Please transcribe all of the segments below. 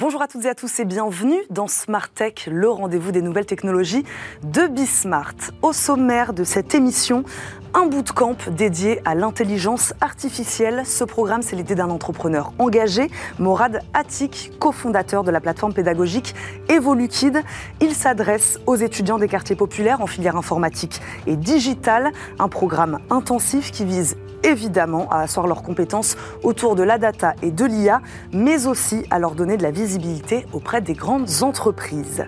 Bonjour à toutes et à tous et bienvenue dans Smart Tech, le rendez-vous des nouvelles technologies de Bismart. Au sommaire de cette émission, un bootcamp dédié à l'intelligence artificielle. Ce programme, c'est l'idée d'un entrepreneur engagé, Morad Attic, cofondateur de la plateforme pédagogique EvoluKid. Il s'adresse aux étudiants des quartiers populaires en filière informatique et digitale, un programme intensif qui vise évidemment à asseoir leurs compétences autour de la data et de l'IA, mais aussi à leur donner de la visibilité auprès des grandes entreprises.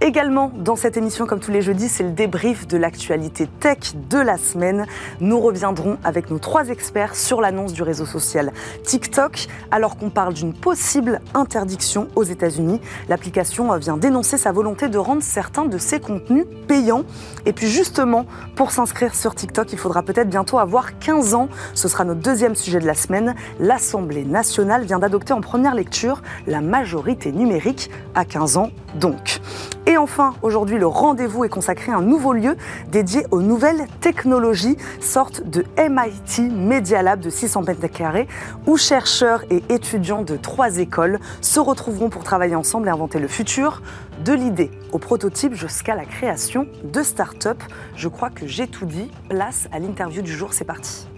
Également, dans cette émission, comme tous les jeudis, c'est le débrief de l'actualité tech de la semaine. Nous reviendrons avec nos trois experts sur l'annonce du réseau social TikTok, alors qu'on parle d'une possible interdiction aux États-Unis. L'application vient dénoncer sa volonté de rendre certains de ses contenus payants. Et puis justement, pour s'inscrire sur TikTok, il faudra peut-être bientôt avoir 15 ans. Ce sera notre deuxième sujet de la semaine. L'Assemblée nationale vient d'adopter en première lecture la majorité numérique à 15 ans donc. Et enfin, aujourd'hui, le rendez-vous est consacré à un nouveau lieu dédié aux nouvelles technologies, sorte de MIT Media Lab de 600 mètres carrés, où chercheurs et étudiants de trois écoles se retrouveront pour travailler ensemble et inventer le futur, de l'idée au prototype jusqu'à la création de start-up. Je crois que j'ai tout dit. Place à l'interview du jour, c'est parti.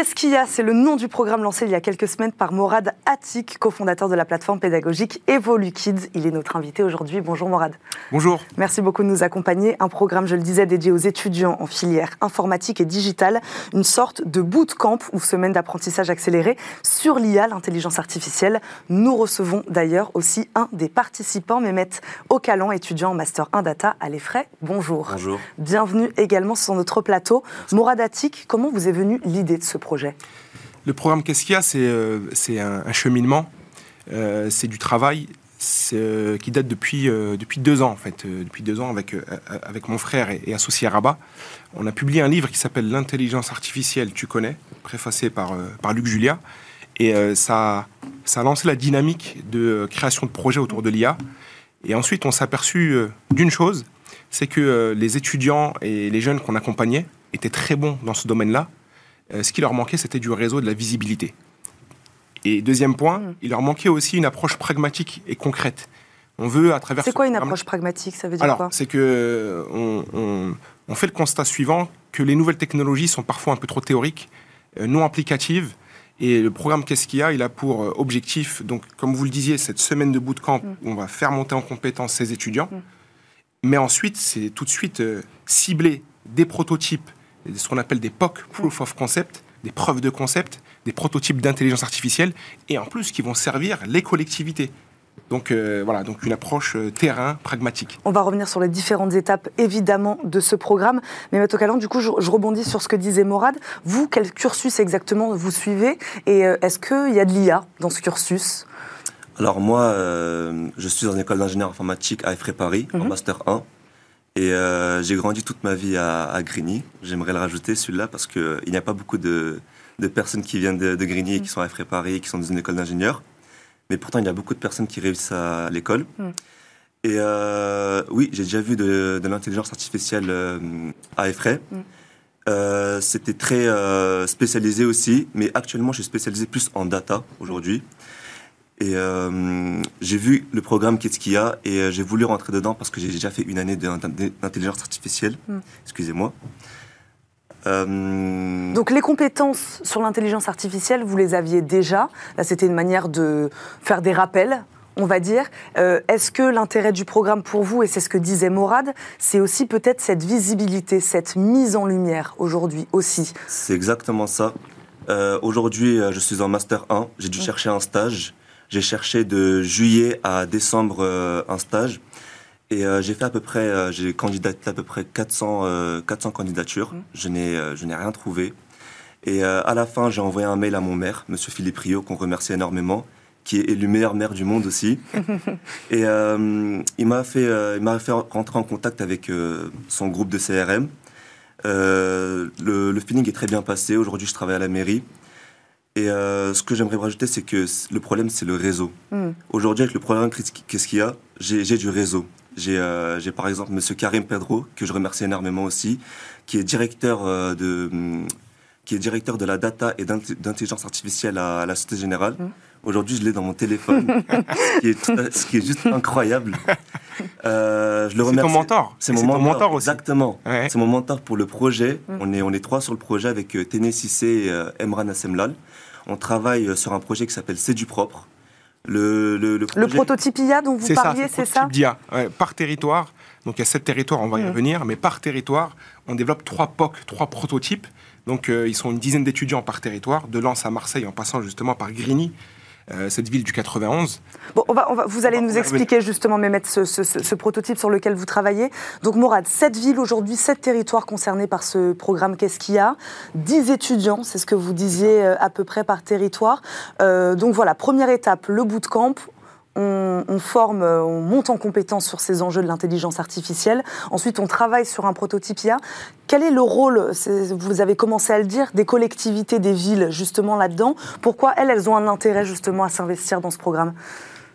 Qu'est-ce qu'il y a? C'est le nom du programme lancé il y a quelques semaines par Morad Attic, cofondateur de la plateforme pédagogique EvoluKids. Il est notre invité aujourd'hui. Bonjour Morad. Bonjour. Merci beaucoup de nous accompagner. Un programme, je le disais, dédié aux étudiants en filière informatique et digitale. Une sorte de bootcamp ou semaine d'apprentissage accéléré sur l'IA, l'intelligence artificielle. Nous recevons d'ailleurs aussi un des participants, Mehmet Ocalan, étudiant en Master 1 Data à l'EFRAY. Bonjour. Bonjour. Bienvenue également sur notre plateau. Morad Attic, comment vous est venue l'idée de ce Le programme Qu'est-ce qu'il y a C'est euh, un, cheminement, euh, c'est du travail euh, qui date depuis, deux ans, en fait. Depuis deux ans, avec, mon frère et, associé Rabat, on a publié un livre qui s'appelle L'intelligence artificielle, tu connais, préfacé par, Luc Julia. Et ça a lancé la dynamique de création de projets autour de l'IA. Et ensuite, on s'est aperçu d'une chose, c'est que les étudiants et les jeunes qu'on accompagnait étaient très bons dans ce domaine-là, euh, ce qui leur manquait, c'était du réseau, de la visibilité. Et deuxième point, mmh. il leur manquait aussi une approche pragmatique et concrète. On veut à travers. C'est quoi une approche pragmatique Ça veut dire Alors, quoi c'est que on, on, on, fait le constat suivant que les nouvelles technologies sont parfois un peu trop théoriques, euh, non applicatives. Et le programme Qu'est-ce qu'il y a? Il a pour euh, objectif, donc, comme vous le disiez, cette semaine de bootcamp mmh. où on va faire monter en compétence ces étudiants. Mmh. Mais ensuite, c'est tout de suite euh, cibler des prototypes ce qu'on appelle des POC, Proof of Concept, des preuves de concept, des prototypes d'intelligence artificielle, et en plus qui vont servir les collectivités. Donc euh, voilà, donc une approche euh, terrain pragmatique. On va revenir sur les différentes étapes évidemment de ce programme, mais Maître Calan, du coup, je, je, rebondis sur ce que disait Morad. Vous, quel cursus exactement vous suivez, et euh, est-ce qu'il y a de l'IA dans ce cursus? Alors moi, euh, je suis dans une école d'ingénieur informatique à EFRE Paris, mm -hmm. en mhm. master 1. Et euh, j'ai grandi toute ma vie à, à Grigny. J'aimerais le rajouter, celui-là, parce qu'il n'y a pas beaucoup de, de, personnes qui viennent de, de Grigny et qui sont à Paris, qui sont dans une école d'ingénieur. Mais pourtant, il y a beaucoup de personnes qui réussissent à l'école. Mm. Et euh, oui, j'ai déjà vu de, de l'intelligence artificielle euh, à Effray. Mm. Euh, C'était très spécialisé aussi, mais actuellement, je suis spécialisé plus en data aujourd'hui. Mm. Et euh, j'ai vu le programme Qu'est-ce qu'il y a et euh, j'ai voulu rentrer dedans parce que j'ai déjà fait une année d'intelligence artificielle. Mm. Excusez-moi. Euh... Donc les compétences sur l'intelligence artificielle, vous les aviez déjà. Là, c'était une manière de faire des rappels on va dire. Euh, Est-ce que l'intérêt du programme pour vous, et c'est ce que disait Morad, c'est aussi peut-être cette visibilité, cette mise en lumière aujourd'hui aussi? C'est exactement ça. Euh, aujourd'hui, je suis en Master 1. J'ai dû mmh. chercher un stage. J'ai cherché de juillet à décembre euh, un stage. Et euh, j'ai fait à peu près, euh, j'ai candidaté à peu près 400, 400 candidatures. Mmh. Je n'ai, je n'ai rien trouvé. Et à la fin, j'ai envoyé un mail à mon maire, Monsieur Philippe Rio, qu'on remercie énormément, qui est élu meilleur maire du monde aussi. et il m'a fait, il m'a fait rentrer en contact avec son groupe de CRM. Le, le, feeling est très bien passé. Aujourd'hui, je travaille à la mairie. Et euh, ce que j'aimerais rajouter, c'est que le problème, c'est le réseau. Mm. Aujourd'hui, avec le programme Qu'est-ce qu'il y a? J'ai du réseau. J'ai euh, par exemple M. Karim Pedro, que je remercie énormément aussi, qui est directeur euh, de. qui est directeur de la data et d'intelligence artificielle à, la Société Générale. Mmh. Aujourd'hui, je l'ai dans mon téléphone, ce, qui est, juste incroyable. Euh, je le remercie. C'est ton mentor. C'est mon mentor, aussi. Exactement. C'est mon mentor pour le projet. Mmh. On, est, on est trois sur le projet avec euh, Téné Sissé et euh, Emran Assemlal. On travaille euh, sur un projet qui s'appelle C'est du propre. Le, le, le, prototype IA dont vous parliez, c'est ça C'est ça, par territoire. Donc il y a sept territoires, on va y mmh. revenir, mais par territoire, on développe trois POC, trois prototypes. Donc ils sont une dizaine d'étudiants par territoire, de Lens à Marseille en passant justement par Grigny, euh, cette ville du 91. Bon, on va, vous allez nous expliquer justement, Mehmet, ce, ce, prototype sur lequel vous travaillez. Donc, Mourad, sept villes aujourd'hui, sept territoires concernés par ce programme Qu'est-ce qu'il y a? 10 étudiants, c'est ce que vous disiez euh, à peu près par territoire. Euh, donc voilà, première étape, le bootcamp on, forme, on monte en compétence sur ces enjeux de l'intelligence artificielle. Ensuite, on travaille sur un prototype IA. Quel est le rôle, vous avez commencé à le dire, des collectivités, des villes, justement là-dedans Pourquoi elles, elles ont un intérêt justement à s'investir dans ce programme?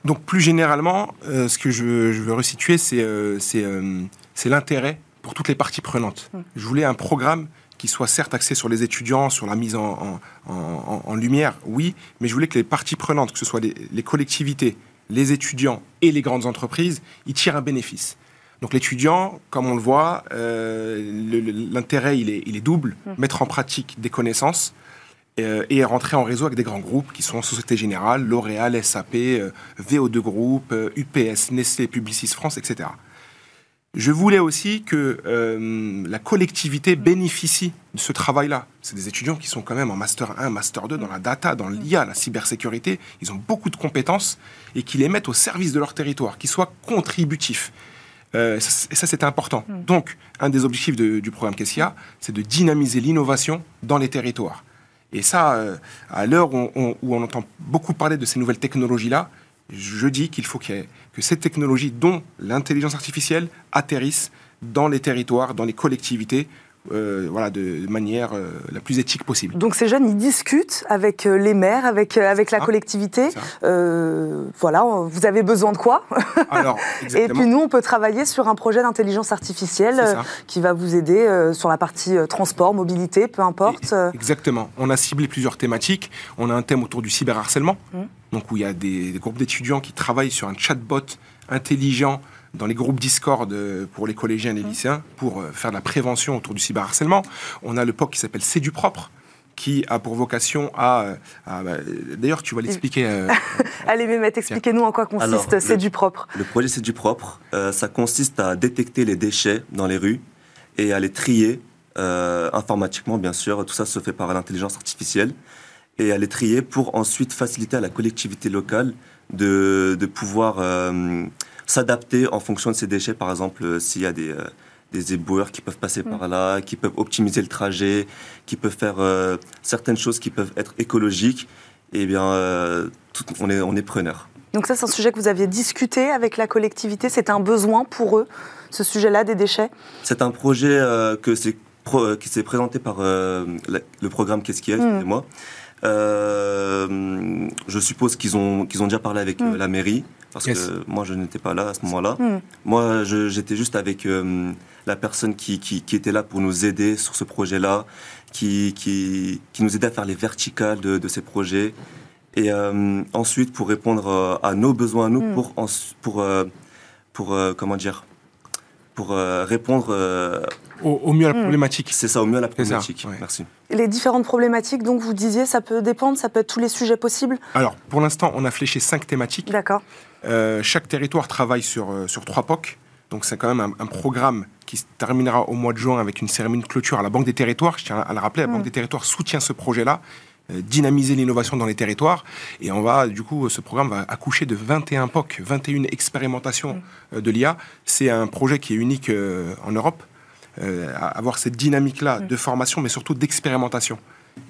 Donc plus généralement, euh, ce que je, veux resituer, euh, euh, c'est l'intérêt pour toutes les parties prenantes. Hum. Je voulais un programme qui soit certes axé sur les étudiants, sur la mise en, lumière, oui, mais je voulais que les parties prenantes, que ce soit les collectivités, les étudiants et les grandes entreprises, ils tirent un bénéfice. Donc l'étudiant, comme on le voit, euh, l'intérêt, il est, double. Mmh. Mettre en pratique des connaissances euh, et rentrer en réseau avec des grands groupes qui sont Société Générale, L'Oréal, SAP, euh, VO2 Group, UPS, Nestlé, Publicis France, etc. Je voulais aussi que euh, la collectivité bénéficie de ce travail-là. C'est des étudiants qui sont quand même en Master 1, Master 2 dans la data, dans l'IA, la cybersécurité. Ils ont beaucoup de compétences et qui les mettent au service de leur territoire, qui soient contributifs. Euh, et ça, c'était important. Mm. Donc, un des objectifs du programme Kessia, c'est de dynamiser l'innovation dans les territoires. Et ça, euh, à l'heure où, où on entend beaucoup parler de ces nouvelles technologies-là, je dis qu'il faut que ces technologies, dont l'intelligence artificielle, atterrissent dans les territoires, dans les collectivités, euh, voilà, de manière euh, la plus éthique possible. Donc ces jeunes, ils discutent avec euh, les maires, avec, avec la collectivité. voilà, vous avez besoin de quoi? Alors, Et puis nous, on peut travailler sur un projet d'intelligence artificielle qui va vous aider sur la partie transport, mobilité, peu importe. Exactement. On a ciblé plusieurs thématiques. On a un thème autour du cyberharcèlement, mmh. donc où il y a des groupes d'étudiants qui travaillent sur un chatbot intelligent dans les groupes Discord euh, pour les collégiens et les mmh. lycéens pour euh, faire de la prévention autour du cyberharcèlement. On a le POC qui s'appelle C'est du propre qui a pour vocation à... Euh, bah, d'ailleurs, tu vas l'expliquer. Allez, Mehmet, expliquez-nous en quoi consiste C'est du propre. Le projet C'est du propre, ça consiste à détecter les déchets dans les rues et à les trier informatiquement, bien sûr. Tout ça se fait par l'intelligence artificielle. Et à les trier pour ensuite faciliter à la collectivité locale de, de pouvoir s'adapter en fonction de ces déchets. Par exemple, euh, s'il y a des, euh, des éboueurs qui peuvent passer par là, qui peuvent optimiser le trajet, qui peuvent faire euh, certaines choses qui peuvent être écologiques, eh bien, on est, on est preneur. Donc ça, c'est un sujet que vous aviez discuté avec la collectivité. C'est un besoin pour eux, ce sujet-là des déchets? C'est un projet que c'est qui s'est présenté par le programme Qu'est-ce qui est, mmh. moi. je suppose qu'ils ont, qu'ils ont déjà parlé avec hmm. la mairie parce que moi je n'étais pas là à ce moment-là. Hmm. Moi j'étais juste avec euh, la personne qui, qui, était là pour nous aider sur ce projet-là, qui, qui, qui, nous aidait à faire les verticales de, de ces projets. Et euh, ensuite pour répondre euh, à nos besoins, nous, hmm. pour, pour, pour comment dire, pour répondre au, mieux à la hmm. problématique. C'est ça, au mieux à la problématique. Merci. Les différentes problématiques, donc vous disiez, ça peut dépendre, ça peut être tous les sujets possibles Alors, pour l'instant, on a fléché cinq thématiques. D'accord. Euh, chaque territoire travaille sur, euh, sur trois POC. Donc c'est quand même un, programme qui se terminera au mois de juin avec une cérémonie de clôture à la Banque des Territoires. Je tiens à le rappeler, la Banque mm. des Territoires soutient ce projet-là, euh, dynamiser l'innovation dans les territoires. Et on va, du coup, ce programme va accoucher de 21 POC, 21 expérimentations mm. de l'IA. C'est un projet qui est unique en Europe, avoir cette dynamique-là mm. de formation, mais surtout d'expérimentation.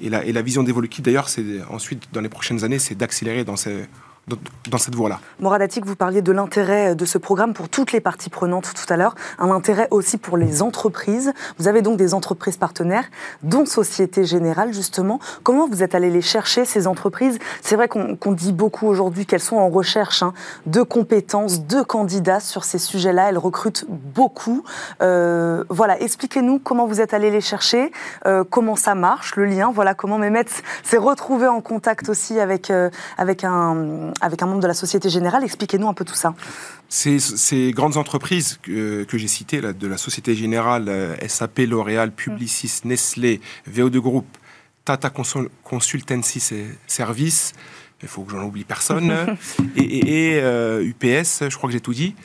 Et la, et la vision d'Evoluki, d'ailleurs, c'est ensuite, dans les prochaines années, c'est d'accélérer dans ces dans, cette voie-là. Moradatik, vous parliez de l'intérêt de ce programme pour toutes les parties prenantes tout à l'heure, un intérêt aussi pour les entreprises. Vous avez donc des entreprises partenaires, dont Société Générale, justement. Comment vous êtes allé les chercher, ces entreprises? C'est vrai qu'on dit beaucoup aujourd'hui qu'elles sont en recherche hein, de compétences, de candidats sur ces sujets-là. Elles recrutent beaucoup. Euh, voilà, expliquez-nous comment vous êtes allé les chercher, euh, comment ça marche, le lien, voilà, comment Mehmet s'est retrouvé en contact aussi avec, euh, avec un avec un membre de la Société Générale. Expliquez-nous un peu tout ça. Ces, ces grandes entreprises que, j'ai citées, là, de la Société Générale, euh, SAP, L'Oréal, Publicis, Nestlé, VO2 Group, Tata Consultancy Service, il faut que j'en oublie personne, et, UPS, euh, je crois que j'ai tout dit.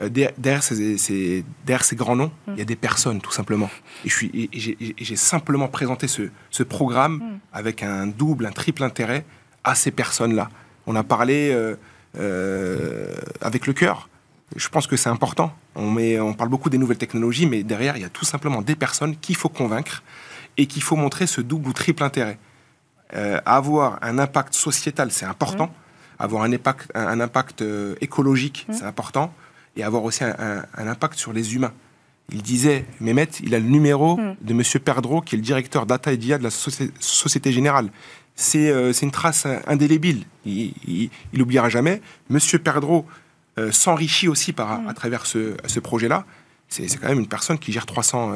Euh, derrière, ces, derrière, ces, grands noms, il y a des personnes, tout simplement. Et, j'ai simplement présenté ce, ce programme mm. avec un double, un triple intérêt à ces personnes-là. On a parlé euh, euh, avec le cœur. Je pense que c'est important. On, met, on parle beaucoup des nouvelles technologies, mais derrière, il y a tout simplement des personnes qu'il faut convaincre et qu'il faut montrer ce double ou triple intérêt. Euh, avoir un impact sociétal, c'est important. Mmh. Avoir un impact, un, impact écologique, mmh. c'est important. Et avoir aussi un, impact sur les humains. Il disait, Mehmet, il a le numéro mmh. de M. Perdreau, qui est le directeur data et DIA de la Société Générale. Euh, c'est une trace indélébile. Il n'oubliera jamais. Monsieur Perdreau euh, s'enrichit aussi par, à, travers ce, projet-là. C'est quand même une personne qui gère 300,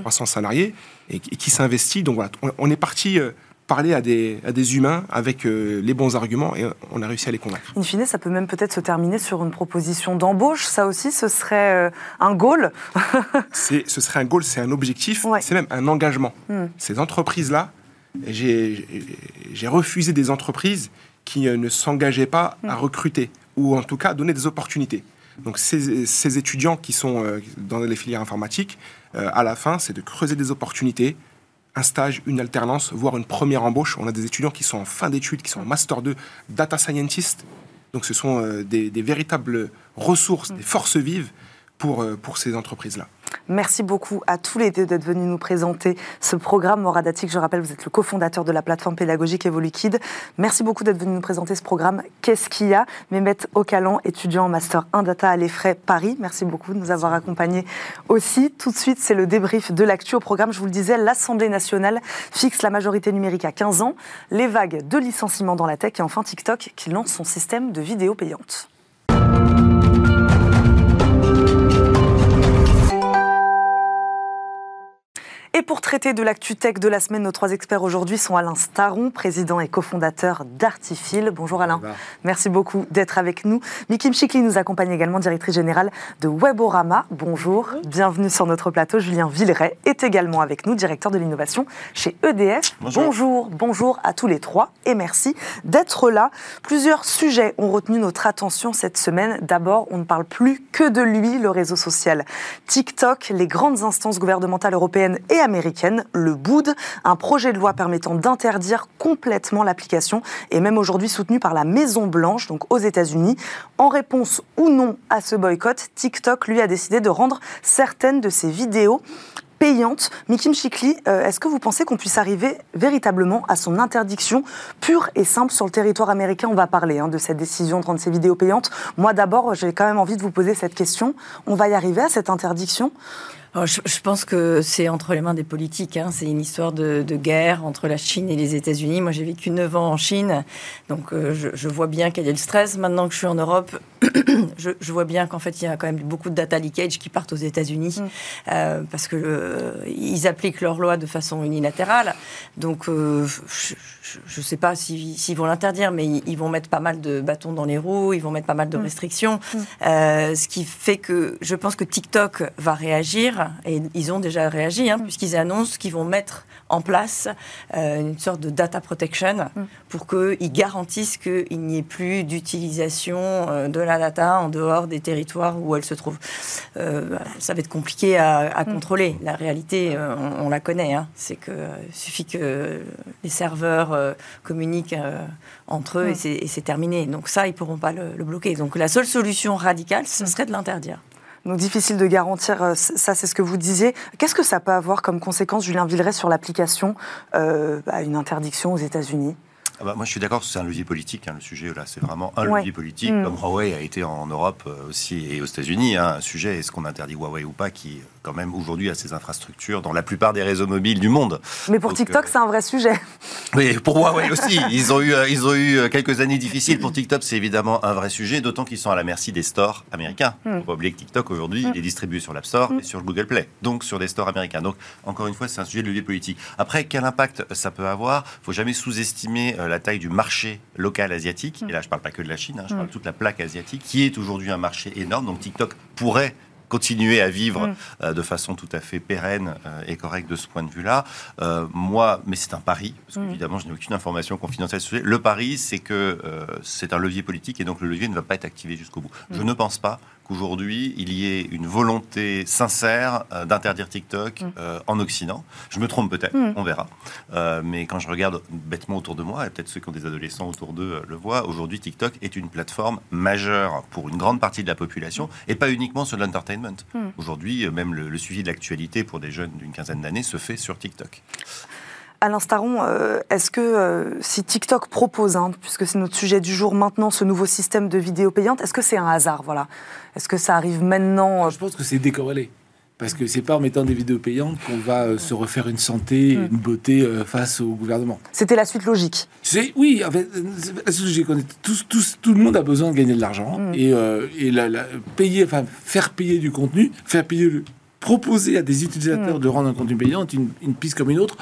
300 euh, salariés et, qui s'investit. Donc voilà, on, est parti parler à des, à des humains avec les bons arguments et on a réussi à les convaincre. In fine, ça peut même peut-être se terminer sur une proposition d'embauche. Ça aussi, ce serait un goal Ce serait un goal, c'est un objectif, c'est même un engagement. Hmm. Ces entreprises-là, j'ai refusé des entreprises qui euh, ne s'engageaient pas à mm. recruter, ou en tout cas à donner des opportunités. Donc ces, étudiants qui sont euh, dans les filières informatiques, euh, à la fin, c'est de creuser des opportunités, un stage, une alternance, voire une première embauche. On a des étudiants qui sont en fin d'études, qui sont en master 2, data scientist. Donc ce sont des, des, véritables ressources, mm. des forces vives pour, pour ces entreprises-là. Merci beaucoup à tous les deux d'être venus nous présenter ce programme Moradatic. Je rappelle, vous êtes le cofondateur de la plateforme pédagogique Evoluquid. Merci beaucoup d'être venu nous présenter ce programme. Qu'est-ce qu'il y a? Mehmet Ocalan, étudiant en Master 1 Data à l'EFRAY Paris. Merci beaucoup de nous avoir accompagnés aussi. Tout de suite, c'est le débrief de l'actu au programme. Je vous le disais, l'Assemblée nationale fixe la majorité numérique à 15 ans, les vagues de licenciements dans la tech et enfin TikTok qui lance son système de vidéos payantes. Et pour traiter de l'actu tech de la semaine, nos trois experts aujourd'hui sont Alain Staron, président et cofondateur d'Artifil. Bonjour Alain. Merci beaucoup d'être avec nous. Mikim Chikli nous accompagne également, directrice générale de Weborama. Bonjour. Bienvenue sur notre plateau. Julien Villeray est également avec nous, directeur de l'innovation chez EDF. Bonjour. bonjour. Bonjour à tous les trois et merci d'être là. Plusieurs sujets ont retenu notre attention cette semaine. D'abord, on ne parle plus que de lui, le réseau social. TikTok, les grandes instances gouvernementales européennes et américaine, le BOOD, un projet de loi permettant d'interdire complètement l'application, et même aujourd'hui soutenu par la Maison Blanche, donc aux États-Unis. En réponse ou non à ce boycott, TikTok, lui, a décidé de rendre certaines de ses vidéos payantes. Mikim Chikli, euh, est-ce que vous pensez qu'on puisse arriver véritablement à son interdiction pure et simple sur le territoire américain? On va parler hein, de cette décision de rendre ces vidéos payantes. Moi d'abord, j'ai quand même envie de vous poser cette question. On va y arriver à cette interdiction? Je, pense que c'est entre les mains des politiques. Hein. C'est une histoire de, guerre entre la Chine et les États-Unis. Moi, j'ai vécu 9 ans en Chine, donc euh, je, vois bien quel est le stress. Maintenant que je suis en Europe, je, vois bien qu'en fait, il y a quand même beaucoup de data leakage qui partent aux États-Unis mm. euh, parce que euh, ils appliquent leurs lois de façon unilatérale. Donc, je ne sais pas s'ils vont l'interdire, mais ils, vont mettre pas mal de bâtons dans les roues, ils vont mettre pas mal de mm. restrictions, mm. ce qui fait que je pense que TikTok va réagir et ils ont déjà réagi, hein, puisqu'ils annoncent qu'ils vont mettre en place euh, une sorte de data protection mm. pour qu'ils garantissent qu'il n'y ait plus d'utilisation euh, de la data en dehors des territoires où elle se trouve. Euh, ça va être compliqué à, mm. contrôler. La réalité, on, la connaît. Hein. C'est qu'il suffit que les serveurs communiquent entre eux mm. et c'est terminé. Donc ça, ils ne pourront pas le, le, bloquer. Donc la seule solution radicale, ce serait de l'interdire. Donc difficile de garantir, euh, ça c'est ce que vous disiez. Qu'est-ce que ça peut avoir comme conséquence, Julien Villeray, sur l'application euh, bah, une interdiction aux États-Unis? Ah bah, moi, je suis d'accord, c'est un levier politique. Hein, le sujet, là, c'est vraiment un Ouais. levier politique, Mm. comme Huawei a été en Europe euh, aussi et aux États-Unis. hein, un sujet, est-ce qu'on interdit Huawei ou pas, qui, quand même, aujourd'hui, a ses infrastructures dans la plupart des réseaux mobiles du monde. Mais pour Donc, TikTok, euh, c'est un vrai sujet. Oui, pour Huawei aussi. Ils ont eu, euh, ils ont eu euh, quelques années difficiles. Pour TikTok, c'est évidemment un vrai sujet, d'autant qu'ils sont à la merci des stores américains. Mm. Faut pas oublier que TikTok, aujourd'hui, il est distribué sur l'App Store et sur le Google Play, donc sur des stores américains. Donc, encore une fois, c'est un sujet de levier politique. Après, quel impact ça peut avoir? Faut jamais sous-estimer la taille du marché local asiatique. Et là, je parle pas que de la Chine, hein, je parle de toute la plaque asiatique, qui est aujourd'hui un marché énorme. Donc, TikTok pourrait continuer à vivre Mm. euh, de façon tout à fait pérenne euh, et correcte de ce point de vue-là. Euh, moi, mais c'est un pari, parce Mm. qu'évidemment, je n'ai aucune information confidentielle sur le sujet. Le pari, c'est que euh, c'est un levier politique et donc le levier ne va pas être activé jusqu'au bout. Je Mm. ne pense pas qu'aujourd'hui, il y ait une volonté sincère d'interdire TikTok en Occident. Je me trompe peut-être, on verra. Mais quand je regarde bêtement autour de moi, et peut-être ceux qui ont des adolescents autour d'eux le voient, aujourd'hui, TikTok est une plateforme majeure pour une grande partie de la population et pas uniquement sur l'entertainment. Mm. Aujourd'hui, euh, même le, le suivi de l'actualité pour des jeunes d'une quinzaine d'années se fait sur TikTok. Alain Staron, euh, est-ce que euh, si TikTok propose, hein, puisque c'est notre sujet du jour maintenant, ce nouveau système de vidéo payante, est-ce que c'est un hasard voilà? Est-ce que ça arrive maintenant? Je pense que c'est décorrélé. Parce que c'est pas en mettant des vidéos payantes qu'on va euh, se refaire une santé, Mm. une beauté euh, face au gouvernement. C'était la suite logique. Oui, en fait, euh, c'est parce que j'ai connu- tous, tous- tout le monde a besoin de gagner de l'argent Mm. et, euh, et la, la- payer, enfin faire payer du contenu, faire payer, le- proposer à des Mm. utilisateurs de rendre un contenu payant une, une piste comme une autre.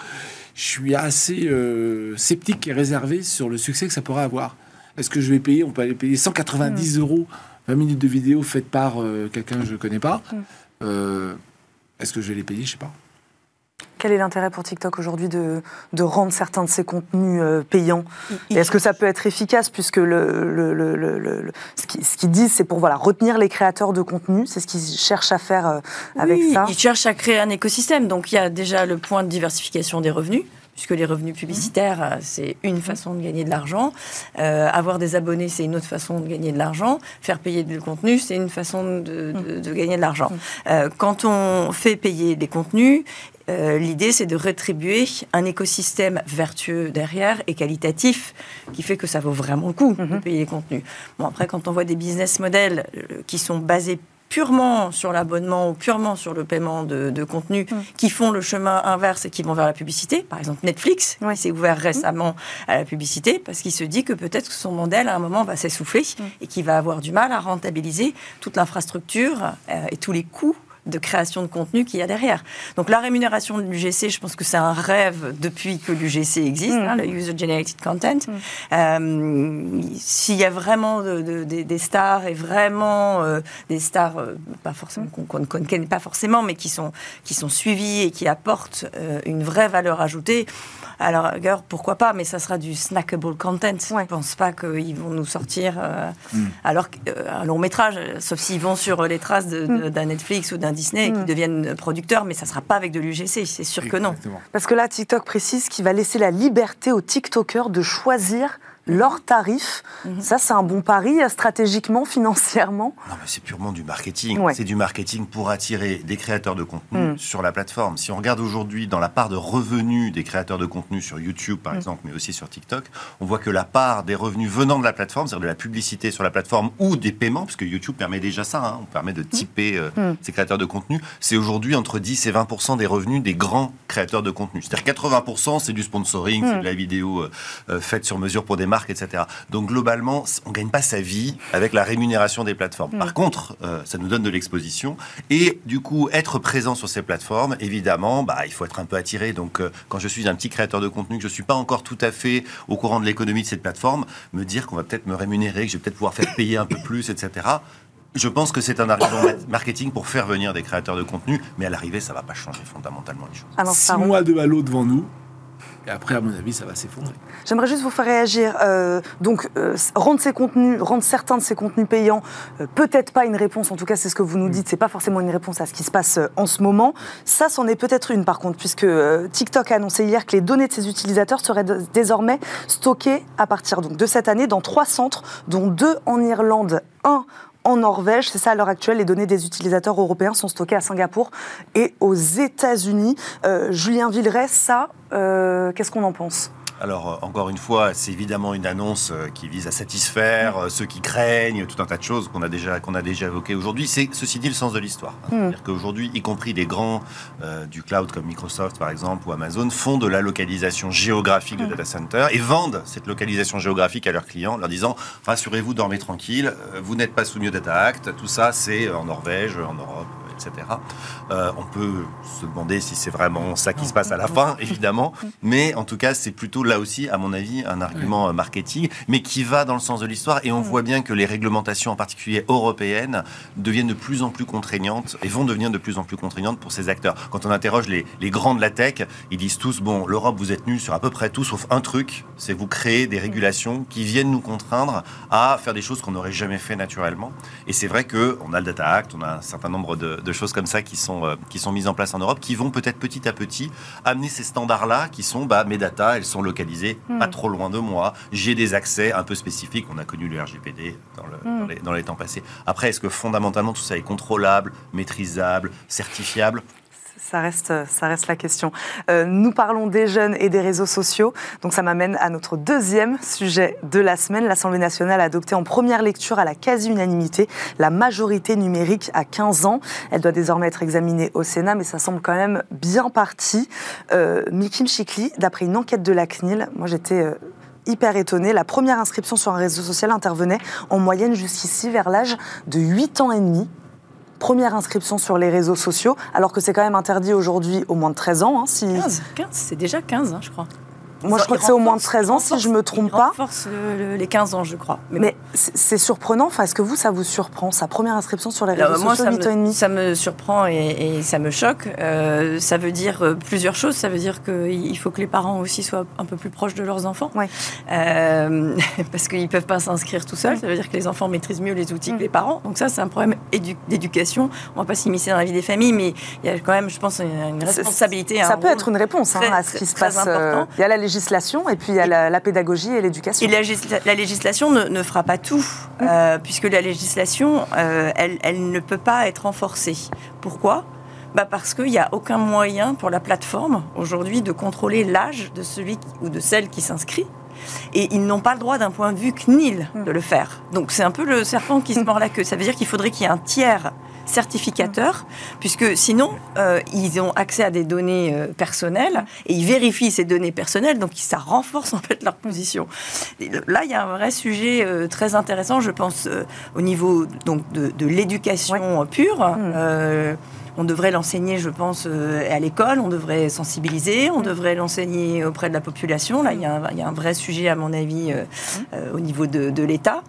Je suis assez euh, sceptique et réservé sur le succès que ça pourrait avoir. Est-ce que je vais payer? On peut aller payer 190 euros 20 minutes de vidéo faites par euh, quelqu'un que je ne connais pas. Mm. Euh, Est-ce que je vais les payer Je sais pas. Quel est l'intérêt pour TikTok aujourd'hui de, de rendre certains de ses contenus euh, payants? Et est-ce que ça peut être efficace puisque le, le- le- le- le- le- ce qu'ils ce qu'ils disent, c'est pour voilà, retenir les créateurs de contenu, c'est ce qu'ils cherchent à faire euh, avec Oui, ça? Ils cherchent à créer un écosystème. Donc il y a déjà le point de diversification des revenus. Puisque les revenus publicitaires, euh, c'est une façon de gagner de l'argent. Euh, avoir des abonnés, c'est une autre façon de gagner de l'argent. Faire payer du contenu, c'est une façon de, de- de gagner de l'argent. Euh, quand on fait payer des contenus, euh, l'idée, c'est de rétribuer un écosystème vertueux derrière et qualitatif qui fait que ça vaut vraiment le coup de payer les contenus. Bon, après, quand on voit des business models qui sont basés purement sur l'abonnement ou purement sur le paiement de, de contenu qui font le chemin inverse et qui vont vers la publicité. Par exemple, Netflix, qui s'est ouvert récemment à la publicité parce qu'il se dit que peut-être que son modèle, à un moment, va s'essouffler et qu'il va avoir du mal à rentabiliser toute l'infrastructure euh, et tous les coûts de création de contenu qu'il y a derrière. Donc la rémunération de l'UGC, je pense que c'est un rêve depuis que l'UGC existe, Mm. hein, le User Generated Content. Euh, S'il y a vraiment de- de- des- des stars et vraiment euh, des stars, euh, pas forcément qu'on qu'on ne connaît pas forcément, mais qui sont qui sont suivies et qui apportent euh, une vraie valeur ajoutée. Alors, pourquoi pas, mais ça sera du snackable content. Ouais. Je pense pas qu'ils vont nous sortir euh, alors euh, un long métrage, sauf s'ils vont sur les traces d'un Netflix ou d'un Disney et qu'ils deviennent producteurs, mais ça sera pas avec de l'UGC, c'est sûr que non. Parce que là, TikTok précise qu'il va laisser la liberté aux TikTokers de choisir leurs tarifs. Ça, c'est un bon pari euh, stratégiquement, financièrement. Non, mais c'est purement du marketing. Ouais. C'est du marketing pour attirer des créateurs de contenu Mm. sur la plateforme. Si on regarde aujourd'hui dans la part de revenus des créateurs de contenu sur YouTube, Mm. par exemple, mais aussi sur TikTok, on voit que la part des revenus venant de la plateforme, c'est-à-dire de la publicité sur la plateforme ou des paiements, puisque YouTube permet déjà ça, hein, on permet de typer euh, Mm. ces créateurs de contenu, c'est aujourd'hui entre 10 et 20 des revenus des grands créateurs de contenu. C'est-à-dire 80% c'est du sponsoring, c'est de la vidéo euh, faite sur mesure pour des marques, etc. Donc globalement, on gagne pas sa vie avec la rémunération des plateformes. Par contre, euh, ça nous donne de l'exposition et du coup, être présent sur ces plateformes, évidemment, bah, il faut être un peu attiré. Donc euh, quand je suis un petit créateur de contenu, que je suis pas encore tout à fait au courant de l'économie de cette plateforme, me dire qu'on va peut-être me rémunérer, que je vais peut-être pouvoir faire payer un peu plus, etc. Je pense que c'est un argument ma- marketing pour faire venir des créateurs de contenu, mais à l'arrivée, ça va pas changer fondamentalement les choses. Alors, Six mois de halo devant nous. Et après, à mon avis, ça va s'effondrer. J'aimerais juste vous faire réagir. Euh, donc, euh, rendre ces contenus, rendre certains de ces contenus payants, euh, peut-être pas une réponse. En tout cas, c'est ce que vous nous dites. C'est pas forcément une réponse à ce qui se passe en ce moment. Ça, c'en est peut-être une, par contre, puisque TikTok a annoncé hier que les données de ses utilisateurs seraient désormais stockées à partir donc de cette année dans trois centres, dont deux en Irlande, un en Norvège. C'est ça à l'heure actuelle. Les données des utilisateurs européens sont stockées à Singapour et aux États-Unis. Euh, Julien Villeray, ça, euh, qu'est-ce qu'on en pense? Alors, euh, encore une fois, c'est évidemment une annonce euh, qui vise à satisfaire euh, ceux qui craignent, tout un tas de choses qu'on a déjà, qu'on a déjà évoquées aujourd'hui. C'est, ceci dit, le sens de l'histoire. Mm. C'est-à-dire qu'aujourd'hui, y compris des grands euh, du cloud comme Microsoft, par exemple, ou Amazon, font de la localisation géographique Mm. de data center et vendent cette localisation géographique à leurs clients, en leur disant rassurez-vous, dormez tranquille, vous n'êtes pas soumis au Data Act, tout ça, c'est en Norvège, en Europe, etc. Euh, on peut se demander si c'est vraiment ça qui se passe à la fin, évidemment, mais en tout cas, c'est plutôt là aussi, à mon avis, un argument euh, marketing, mais qui va dans le sens de l'histoire. Et on voit bien que les réglementations, en particulier européennes, deviennent de plus en plus contraignantes et vont devenir de plus en plus contraignantes pour ces acteurs. Quand on interroge les, les grands de la tech, ils disent tous bon, l'Europe, vous êtes nuls sur à peu près tout, sauf un truc, c'est vous créer des régulations qui viennent nous contraindre à faire des choses qu'on n'aurait jamais fait naturellement. Et c'est vrai que on a le Data Act, on a un certain nombre de, de choses comme ça qui sont, euh, qui sont mises en place en Europe, qui vont peut-être petit à petit amener ces standards-là, qui sont bah, mes data, elles sont localisées pas trop loin de moi, j'ai des accès un peu spécifiques, on a connu le RGPD dans, le- dans les, dans les temps passés. Après, est-ce que fondamentalement tout ça est contrôlable, maîtrisable, certifiable? Ça reste, ça reste la question. Euh, nous parlons des jeunes et des réseaux sociaux. Donc ça m'amène à notre deuxième sujet de la semaine. L'Assemblée nationale a adopté en première lecture à la quasi-unanimité la majorité numérique à 15 ans. Elle doit désormais être examinée au Sénat, mais ça semble quand même bien parti. Euh, Mikim Chikli, d'après une enquête de la CNIL, moi j'étais... euh, hyper étonnée. La première inscription sur un réseau social intervenait en moyenne jusqu'ici vers l'âge de 8 ans et demi. Première inscription sur les réseaux sociaux, alors que c'est quand même interdit aujourd'hui au moins de 13 ans. hein, si... 15, 15 c'est déjà 15, hein, je crois. Moi, je crois que c'est au moins de renforcent- 13 ans, si je me trompe pas. renforcent le- le- les 15 ans, je crois. Mais c'est c'est surprenant. Enfin, est-ce que vous, ça vous surprend Sa première inscription sur les Alors, réseaux moi, sociaux, ça 8 ans et me, demi ça me surprend et, et ça me choque. Euh, ça veut dire euh, plusieurs choses. Ça veut dire qu'il faut que les parents aussi soient un peu plus proches de leurs enfants. Ouais. Euh, parce qu'ils ne peuvent pas s'inscrire tout seuls. Ça veut dire que les enfants maîtrisent mieux les outils Mm. que les parents. Donc ça, c'est un problème édu- d'éducation. On ne va pas s'immiscer dans la vie des familles, mais il y a quand même, je pense, une, responsabilité. Ça un peut être une réponse hein, à ce qui se passe. euh. Il y a la législation et puis il y a la, la pédagogie et l'éducation. Et la, la législation ne, ne fera pas tout, euh, puisque la législation, euh, elle, elle ne peut pas être renforcée. Pourquoi? Bah Parce qu'il n'y a aucun moyen pour la plateforme aujourd'hui de contrôler l'âge de celui ou de celle qui s'inscrit. Et ils n'ont pas le droit d'un point de vue CNIL de le faire. Donc c'est un peu le serpent qui se mord la queue. Ça veut dire qu'il faudrait qu'il y ait un tiers certificateur, puisque sinon, euh, ils ont accès à des données euh, personnelles et ils vérifient ces données personnelles, donc ça renforce en fait leur position. Et là, il y a un vrai sujet euh, très intéressant, je pense, au niveau donc, de, de l'éducation pure. Euh, on devrait l'enseigner, je pense, euh, à l'école, on devrait sensibiliser, on devrait l'enseigner auprès de la population. Là, il y, a un- il y a un vrai sujet, à mon avis, euh, euh, au niveau de, de l'État.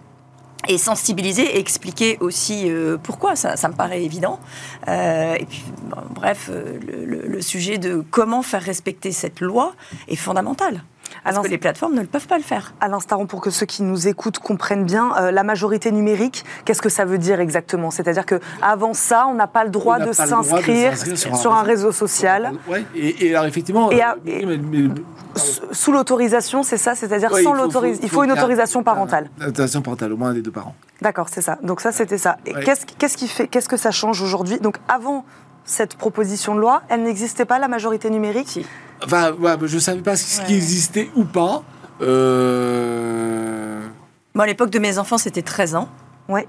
Et sensibiliser et expliquer aussi euh, pourquoi, ça, me paraît évident. Euh, et puis, bref, euh, le sujet de comment faire respecter cette loi est fondamental. Parce Alors, que les plateformes ne le peuvent pas le faire. À l'instant, pour que ceux qui nous écoutent comprennent bien, euh, la majorité numérique, qu'est-ce que ça veut dire exactement? C'est-à-dire que avant ça, on n'a pas le droit de s'inscrire sur, un réseau social Ouais, et, et alors effectivement. Et à- euh, et- mais- mais- s- sous l'autorisation, c'est ça? C'est-à-dire ouais, sans l'autorisation. Il faut une autorisation parentale. Une autorisation parentale, au moins des deux parents. D'accord, c'est ça. Donc ça, c'était ça. Et Ouais. qu'est-ce, qu'est-ce qui fait, qu'est-ce que ça change aujourd'hui? Donc avant cette proposition de loi, elle n'existait pas la majorité numérique? Si. Enfin, ouais, je ne savais pas ce qui Ouais. existait ou pas. Euh... Moi, à l'époque de mes enfants, c'était 13 ans. Ouais.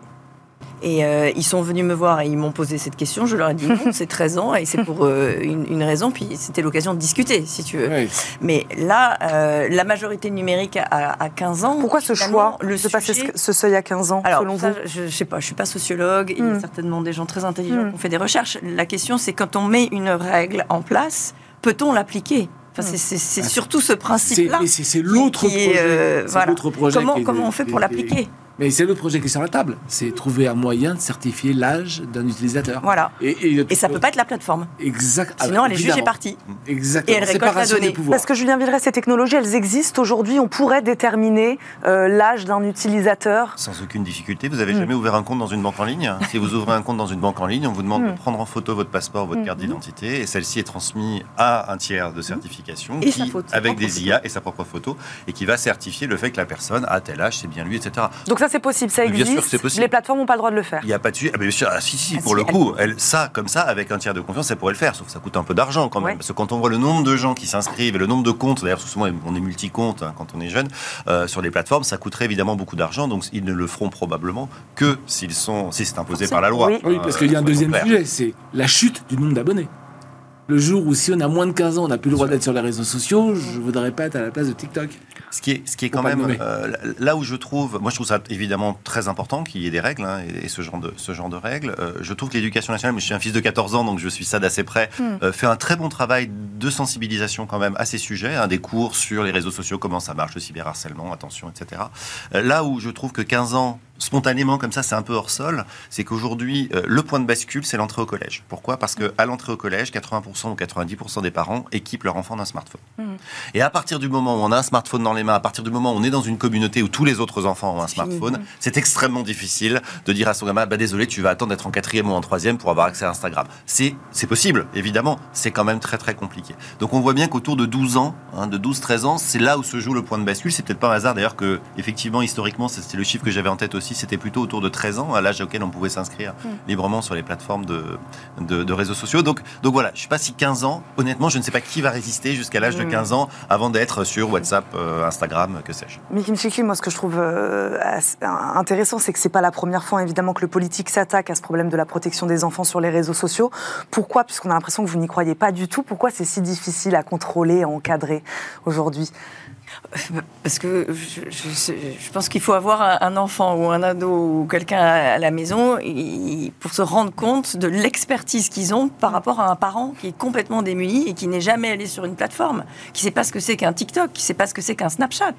Et euh, ils sont venus me voir et ils m'ont posé cette question. Je leur ai dit non, c'est 13 ans et c'est pour euh, une, une raison. Puis c'était l'occasion de discuter, si tu veux. ouais. Mais là, euh, la majorité numérique à, à 15 ans. Pourquoi ce choix le de passer sujet- ce, ce seuil à 15 ans, Alors, selon ça, vous je, je sais pas, je suis pas sociologue. Il y a certainement des gens très intelligents Mm. qui ont fait des recherches. La question, c'est quand on met une règle en place, peut-on l'appliquer Enfin, c'est- surtout ce principe-là. c'est- l'autre projet. euh, voilà. projet Comment, qui est- comment on fait pour l'appliquer Mais c'est l'autre projet qui est sur la table. C'est trouver un moyen de certifier l'âge d'un utilisateur. Voilà. Et, Et ça peut pas être la plateforme. Exact. Sinon, Ah, elle est jugée partie. Exactement. Et elle récolte la donnée. Parce que Julien Villeray, ces technologies, elles existent aujourd'hui. On pourrait déterminer euh, l'âge d'un utilisateur. Sans aucune difficulté. Vous avez Mm. jamais ouvert un compte dans une banque en ligne Si vous ouvrez un compte dans une banque en ligne, on vous demande Mm. de prendre en photo votre passeport, votre Mm. carte d'identité, et celle-ci est transmise à un tiers de certification Et qui, sa photo, sa avec des IA et sa propre photo, et qui va certifier le fait que la personne a tel âge, c'est bien lui, etc. Donc ça, c'est possible, ça Bien existe. sûr que c'est possible. Les plateformes n'ont pas le droit de le faire. Il n'y a pas de suite. Ah, bien sûr, ah, si, si, Ah, pour si, le coup, elle, ça, comme ça, avec un tiers de confiance, elle pourrait le faire. Sauf que ça coûte un peu d'argent quand même. Ouais. Parce que quand on voit le nombre de gens qui s'inscrivent et le nombre de comptes, d'ailleurs, souvent on est multi-compte hein, quand on est jeune, euh, sur les plateformes, ça coûterait évidemment beaucoup d'argent. Donc ils ne le feront probablement que s'ils sont, si c'est imposé par la loi. Oui. Oui, parce qu'il y a un soyons deuxième sujet, c'est la chute du nombre d'abonnés. Le jour où si on a moins de 15 ans, on n'a plus le droit d'être sur les réseaux sociaux, je voudrais pas être à la place de TikTok. Ce qui est, ce qui est quand même euh, là où je trouve, moi je trouve ça évidemment très important qu'il y ait des règles hein, et, et ce genre de ce genre de règles. Euh, je trouve que l'éducation nationale, mais je suis un fils de 14 ans donc je suis ça d'assez près, euh, fait un très bon travail de sensibilisation quand même à ces sujets, hein, des cours sur les réseaux sociaux, comment ça marche, le cyberharcèlement, attention, etc. Euh, là où je trouve que 15 ans spontanément comme ça, c'est un peu hors sol, c'est qu'aujourd'hui, euh, le point de bascule, c'est l'entrée au collège. Pourquoi? Parce qu'à l'entrée au collège, 80% ou 90% des parents équipent leur enfant d'un smartphone. Et à partir du moment où on a un smartphone dans les mains, à partir du moment où on est dans une communauté où tous les autres enfants ont un smartphone, c'est extrêmement difficile de dire à son gamin, bah désolé, tu vas attendre d'être en quatrième ou en troisième pour avoir accès à Instagram. C'est possible, évidemment, c'est quand même très très compliqué. Donc on voit bien qu'autour de 12 ans, hein, de 12-13 ans, c'est là où se joue le point de bascule. C'est peut-être pas un hasard d'ailleurs que, effectivement, historiquement, c'était le chiffre que j'avais en tête aussi, c'était plutôt autour de 13 ans, à l'âge auquel on pouvait s'inscrire librement sur les plateformes de, de, de réseaux sociaux. Donc, donc voilà, je sais pas si 15 ans, honnêtement, je ne sais pas qui va résister jusqu'à l'âge de 15 ans avant d'être sur WhatsApp, euh, Instagram, que sais-je. Mikim Chikli, moi, ce que je trouve euh, intéressant, c'est que c'est pas la première fois, évidemment, que le politique s'attaque à ce problème de la protection des enfants sur les réseaux sociaux. Pourquoi? Puisqu'on a l'impression que vous n'y croyez pas du tout. Pourquoi c'est si difficile à contrôler, à encadrer aujourd'hui? Parce que je, je- je pense qu'il faut avoir un, enfant ou un ado ou quelqu'un à, la maison pour se rendre compte de l'expertise qu'ils ont par rapport à un parent qui est complètement démuni et qui n'est jamais allé sur une plateforme, qui ne sait pas ce que c'est qu'un TikTok, qui ne sait pas ce que c'est qu'un Snapchat.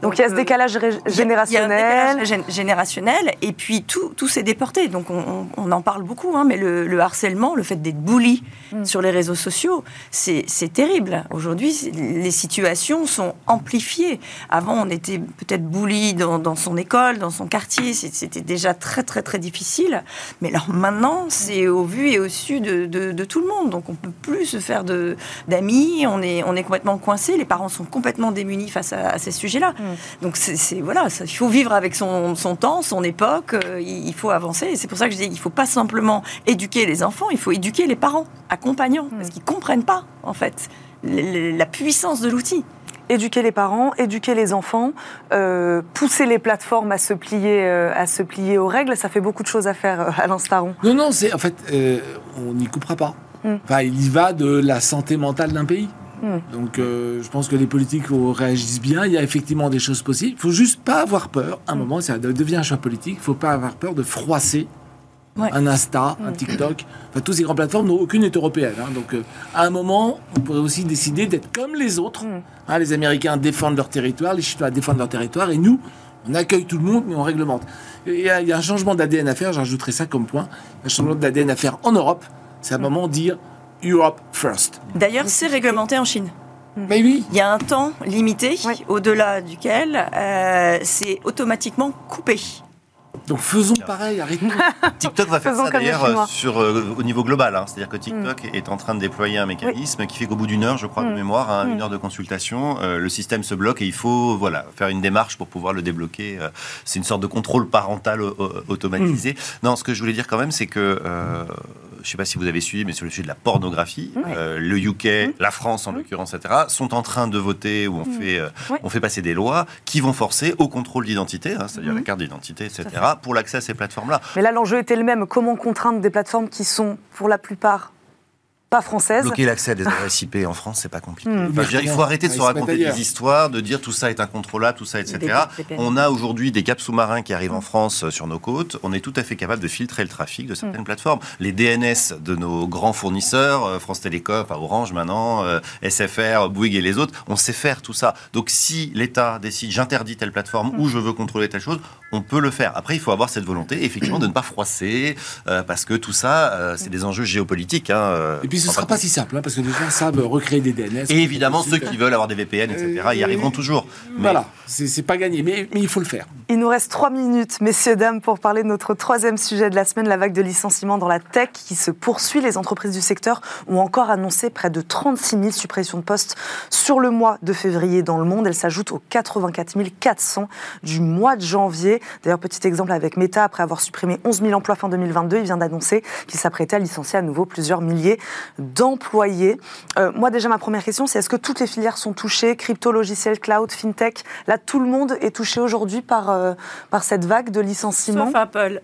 Donc, il y a ce euh, décalage il y a- un générationnel. décalage gén- générationnel et puis tout, tout s'est déporté. Donc on, on- on en parle beaucoup, hein, mais le, le harcèlement, le fait d'être bully sur les réseaux sociaux, c'est terrible. Aujourd'hui, les situations sont amplifiées. Avant, on était peut-être bully dans, dans son école, dans son quartier. C'était déjà très très très difficile. Mais alors maintenant, c'est au vu et au su de, de- de tout le monde. Donc on peut plus se faire d'amis. On est, on est complètement coincé. Les parents sont complètement démunis face à, à ces sujets-là. Donc c'est voilà, il faut vivre avec son, son temps, son époque. euh, il, il faut avancer. Et c'est pour ça que je dis qu'il faut pas simplement éduquer les enfants, il faut éduquer les parents, accompagnants, parce qu'ils comprennent pas en fait la puissance de l'outil. Éduquer les parents, éduquer les enfants, euh, pousser les plateformes à se plier, euh, à se plier aux règles. Ça fait beaucoup de choses à faire, euh, Alain Staron. Non, non, c'est en fait, euh, on n'y coupera pas. Mm. Enfin, il y va de la santé mentale d'un pays. Mm. Donc, je pense que les politiques réagissent bien. Il y a effectivement des choses possibles. Il faut juste pas avoir peur. À un moment, ça devient un choix politique. Il faut pas avoir peur de froisser Ouais. un Insta, un TikTok. Enfin, toutes ces grandes plateformes, n'ont- aucune n'est européenne. hein. Donc, euh, à un moment, on pourrait aussi décider d'être comme les autres. Mm. Hein, les Américains défendent leur territoire, les Chinois défendent leur territoire, et nous, on accueille tout le monde, mais on réglemente. Il y, a- il y a un changement d'ADN à faire, j'ajouterai ça comme point. Un changement d'ADN à faire en Europe. C'est à un moment de dire Europe first. D'ailleurs, c'est réglementé en Chine. Mais oui, Il y a un temps limité Oui. au-delà duquel euh, c'est automatiquement coupé. Donc faisons pareil, arrêtons. TikTok va faire Faisons ça d'ailleurs sur, euh, au niveau global. hein. C'est-à-dire que TikTok est en train de déployer un mécanisme qui fait qu'au bout d'une heure, je crois, de Mm. mémoire, hein, une Mm. heure de consultation, euh, le système se bloque et il faut voilà, faire une démarche pour pouvoir le débloquer. euh, C'est une sorte de contrôle parental au- au- automatisé. Non, ce que je voulais dire quand même, c'est que, euh, je ne sais pas si vous avez suivi, mais sur le sujet de la pornographie, euh, le UK, la France en l'occurrence, etc., sont en train de voter ou on, fait, euh, Ouais. on fait passer des lois qui vont forcer au contrôle d'identité, hein, c'est-à-dire la carte d'identité, etc., pour l'accès à ces plateformes-là. Mais là, l'enjeu était le même. Comment contraindre des plateformes qui sont, pour la plupart, pas françaises Bloquer l'accès à des adresses IP en France, c'est pas compliqué. Hmm. Enfin, dire, il faut arrêter de Ouais, se raconter des histoires, de dire tout ça est incontrôlable, tout ça, etc. Des- des peines. On a aujourd'hui des caps sous-marins qui arrivent en France euh, sur nos côtes. On est tout à fait capable de filtrer le trafic de certaines plateformes. Les DNS de nos grands fournisseurs, euh, France Télécom, enfin, Orange maintenant, euh, SFR, Bouygues et les autres, on sait faire tout ça. Donc si l'État décide j'interdis telle plateforme ou je veux contrôler telle chose, on peut le faire. Après, il faut avoir cette volonté, effectivement, de ne pas froisser, euh, parce que tout ça, euh, c'est des enjeux géopolitiques. hein, euh, Et puis ce ne sera pas si simple, hein, parce que les gens savent recréer des DNS. Et évidemment, ceux qui veulent avoir des VPN, etc., y arriveront toujours. Mais Voilà, c'est pas gagné, mais, mais il faut le faire. Il nous reste trois minutes, messieurs, dames, pour parler de notre troisième sujet de la semaine, la vague de licenciements dans la tech qui se poursuit. Les entreprises du secteur ont encore annoncé près de 36 000 suppressions de postes sur le mois de février dans le monde. Elles s'ajoutent aux 84 400 du mois de janvier. D'ailleurs, petit exemple avec Meta, après avoir supprimé 11 000 emplois fin 2022, il vient d'annoncer qu'il s'apprêtait à licencier à nouveau plusieurs milliers d'employés. Euh, moi, déjà, ma première question, c'est est-ce que toutes les filières sont touchées Crypto, logiciel, cloud, fintech? Là, tout le monde est touché aujourd'hui par, euh, par cette vague de licenciements. Sauf Apple.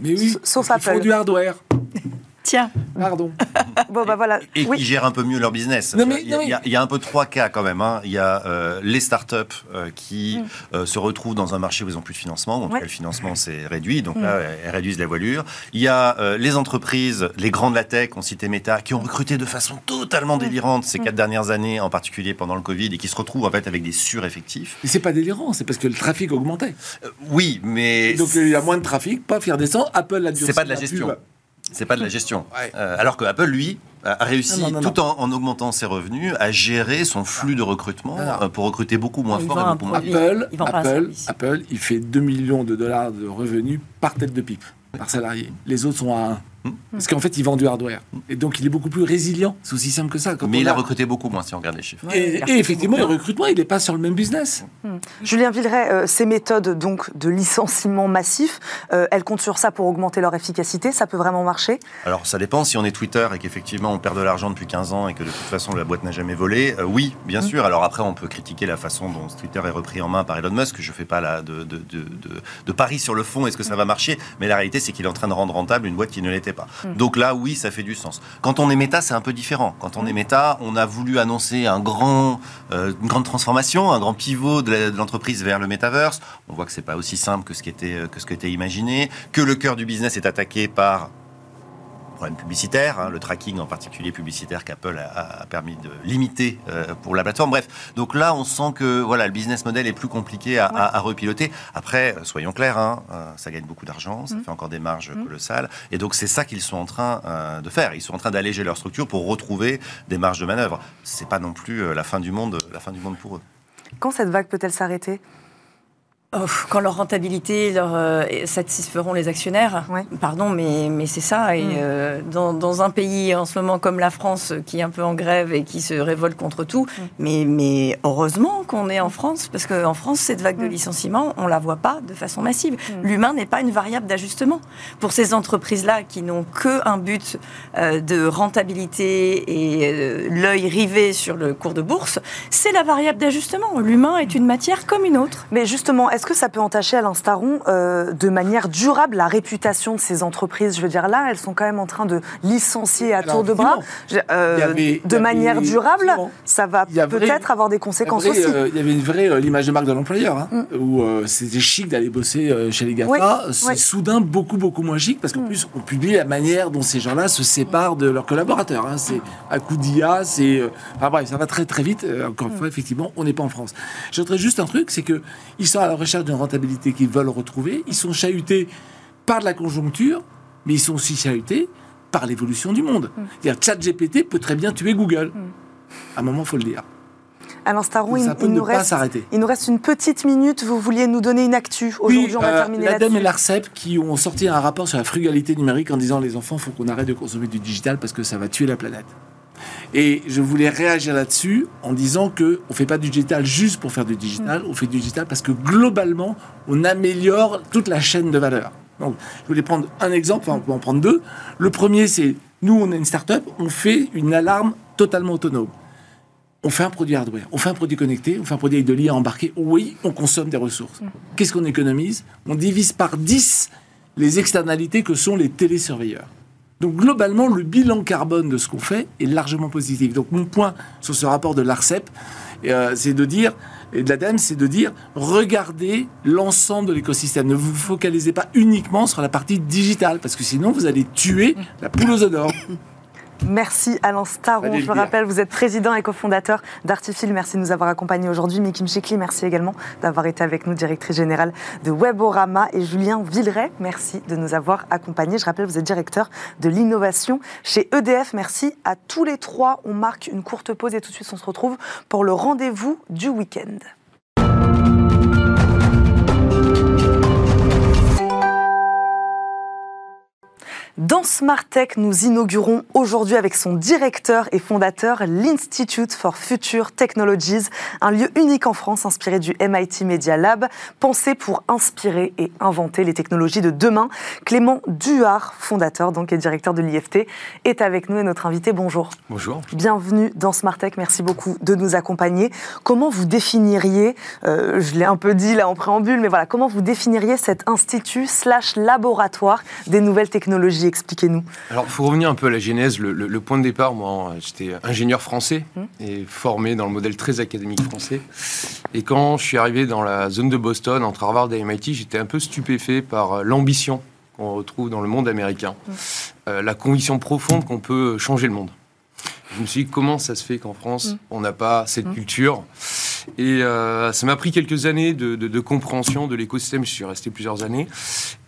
Mais oui, Sauf parce qu'ils font Apple. du hardware. Tiens, Pardon. Bon, bah voilà. et Oui. qui gèrent un peu mieux leur business. Non, mais- il, y a, non, mais- il y a- il y a un peu trois cas quand même. hein. Il y a euh, les startups euh, qui euh, se retrouvent dans un marché où ils n'ont plus de financement. En tout Mm. Cas, le financement s'est réduit, donc Mm. là, elles réduisent la voilure. Il y a euh, les entreprises, les grands de la tech, on citait Meta, qui ont recruté de façon totalement Mm. délirante ces quatre dernières années, en particulier pendant le Covid, et qui se retrouvent en fait avec des sureffectifs. Mais c'est pas délirant, c'est parce que le trafic augmentait. Euh, oui, mais Donc il y a moins de trafic, paf, il redescend. Apple a dû C'est pas de la gestion. C'est pas de la gestion. Ouais. Euh, alors que Apple, lui, a réussi, Ah, non, non, tout en, en augmentant ses revenus, à gérer son flux de recrutement Ah, euh, pour recruter beaucoup moins Ils fort et beaucoup moins. Apple, Apple. Apple, il fait 2 millions de dollars de revenus par tête de pipe, par salarié. Les autres sont à 1. Hmm. Parce qu'en fait, il vend du hardware. Et donc, il est beaucoup plus résilient. C'est aussi simple que ça. Quand Mais il a a- recruté beaucoup moins si on regarde les chiffres. Et, Ouais, effectivement, le recrutement, il n'est pas sur le même business. Julien Villeray, euh, ces méthodes donc de licenciement massif, euh, elles comptent sur ça pour augmenter leur efficacité? Ça peut vraiment marcher? Alors ça dépend si on est Twitter et qu'effectivement on perd de l'argent depuis 15 ans et que de toute façon la boîte n'a jamais volé. Euh, oui, bien sûr. Alors après on peut critiquer la façon dont Twitter est repris en main par Elon Musk. Je fais pas la, de, de, de, de- de pari sur le fond, est-ce que ça va marcher? Mais la réalité c'est qu'il est en train de rendre rentable une boîte qui ne l'était pas. Donc là oui, ça fait du sens. Quand on est méta, c'est un peu différent. Quand on est méta, on a voulu annoncer un grand, euh, une grande transformation, un grand pivot de l'entreprise vers le metaverse. On voit que c'est pas aussi simple que ce qui était, que ce qui était imaginé, que le cœur du business est attaqué par problème publicitaire, hein, le tracking en particulier publicitaire qu'Apple a, a permis de limiter euh, pour la plateforme. Bref, donc là, on sent que voilà, le business model est plus compliqué à, à- à repiloter. Après, euh, soyons clairs, hein, euh, ça gagne beaucoup d'argent, ça fait encore des marges colossales, et donc c'est ça qu'ils sont en train euh, de faire. Ils sont en train d'alléger leur structure pour retrouver des marges de manœuvre. C'est pas non plus la fin du monde, la fin du monde pour eux. Quand cette vague peut-elle s'arrêter? Quand leur rentabilité leur euh, satisferont les actionnaires, Ouais. pardon, mais, mais c'est ça. Et Mm. euh, dans, dans un pays en ce moment comme la France, qui est un peu en grève et qui se révolte contre tout, Mm. mais, mais heureusement qu'on est en France, parce qu'en France, cette vague de Mm. licenciements, on la voit pas de façon massive. L'humain n'est pas une variable d'ajustement. Pour ces entreprises-là qui n'ont que un but euh, de rentabilité et euh, l'œil rivé sur le cours de bourse, c'est la variable d'ajustement. L'humain est une matière comme une autre. Mais justement, est-ce que ça peut entacher, Alain Staron, euh, de manière durable la réputation de ces entreprises? Je veux dire, là, elles sont quand même en train de licencier à Alors, tour de bras. Euh, avait- de avait- manière durable, ça va peut-être avoir des conséquences aussi. euh, il y avait une vraie euh, l'image de marque de l'employeur, hein, où euh, c'était chic d'aller bosser chez les GAFA. Oui, C'est oui. soudain beaucoup, beaucoup moins chic, parce qu'en plus, on publie la manière dont ces gens-là se séparent de leurs collaborateurs. hein. C'est à coup d'IA, c'est... enfin bref, ça va très, très vite. Encore une fois, effectivement, on n'est pas en France. Je juste un truc, c'est que ils sont à la recherche d'une rentabilité qu'ils veulent retrouver. Ils sont chahutés par de la conjoncture, mais ils sont aussi chahutés par l'évolution du monde. C'est-à-dire, ChatGPT peut très bien tuer Google. À un moment, faut le dire. Alain Staron, il, il nous reste, s'arrêter. il nous reste une petite minute. Vous vouliez nous donner une actu. Aujourd'hui, on va euh, terminer L'ADEME et l'ARCEP qui ont sorti un rapport sur la frugalité numérique en disant les enfants, faut qu'on arrête de consommer du digital parce que ça va tuer la planète. Et je voulais réagir là-dessus en disant que on fait pas du digital juste pour faire du digital, on fait du digital parce que globalement, on améliore toute la chaîne de valeur. Donc, je voulais prendre un exemple, enfin, on peut en prendre deux. Le premier, c'est nous, on est une start-up, on fait une alarme totalement autonome. On fait un produit hardware, on fait un produit connecté, on fait un produit avec de l'IA embarqué. Oui, on consomme des ressources. Qu'est-ce qu'on économise? On divise par 10 les externalités que sont les télésurveilleurs. Donc globalement, le bilan carbone de ce qu'on fait est largement positif. Donc mon point sur ce rapport de l'ARCEP, euh, c'est de dire, et de l'ADEME, c'est de dire, regardez l'ensemble de l'écosystème. Ne vous focalisez pas uniquement sur la partie digitale, parce que sinon vous allez tuer la poule aux d'or. Merci Alain Staron. Je le rappelle, vous êtes président et cofondateur d'Artifil. Merci de nous avoir accompagnés aujourd'hui. Mikim Chikli, merci également d'avoir été avec nous, directrice générale de Weborama. Et Julien Villeray, merci de nous avoir accompagnés. Je rappelle, vous êtes directeur de l'innovation chez EDF. Merci à tous les trois. On marque une courte pause et tout de suite on se retrouve pour le rendez-vous du week-end. Dans Smart Tech, nous inaugurons aujourd'hui avec son directeur et fondateur l'Institute for Future Technologies, un lieu unique en France inspiré du MIT Media Lab, pensé pour inspirer et inventer les technologies de demain. Clément Duhard, fondateur donc et directeur de l'IFT, est avec nous et notre invité. Bonjour. Bonjour. Bienvenue dans Smart Tech. Merci beaucoup de nous accompagner. Comment vous définiriez, euh, je l'ai un peu dit là en préambule, mais voilà, comment vous définiriez cet institut slash laboratoire des nouvelles technologies? Expliquez-nous. Alors, il faut revenir un peu à la genèse. Le, point de départ, moi, j'étais ingénieur français hum. et formé dans le modèle très académique français. Et quand je suis arrivé dans la zone de Boston, entre Harvard et MIT, j'étais un peu stupéfait par euh, l'ambition qu'on retrouve dans le monde américain, hum. euh, la conviction profonde qu'on peut changer le monde. Je me suis dit, comment ça se fait qu'en France, hum. on n'a pas cette culture? Et euh, ça m'a pris quelques années de, compréhension de l'écosystème. Je suis resté plusieurs années.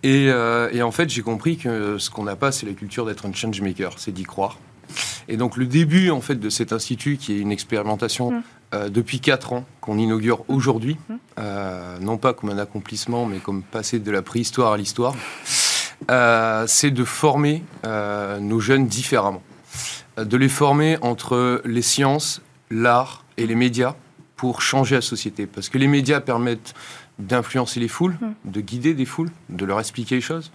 Euh, et, en fait, j'ai compris que ce qu'on n'a pas, c'est la culture d'être un change maker, c'est d'y croire. Et donc le début en fait de cet institut, qui est une expérimentation mm. euh, depuis 4 ans, qu'on inaugure aujourd'hui, mm. non pas comme un accomplissement, mais comme passer de la préhistoire à l'histoire, c'est de former nos jeunes différemment. De les former entre les sciences, l'art et les médias, pour changer la société. Parce que les médias permettent d'influencer les foules, hmm. de guider des foules, de leur expliquer les choses.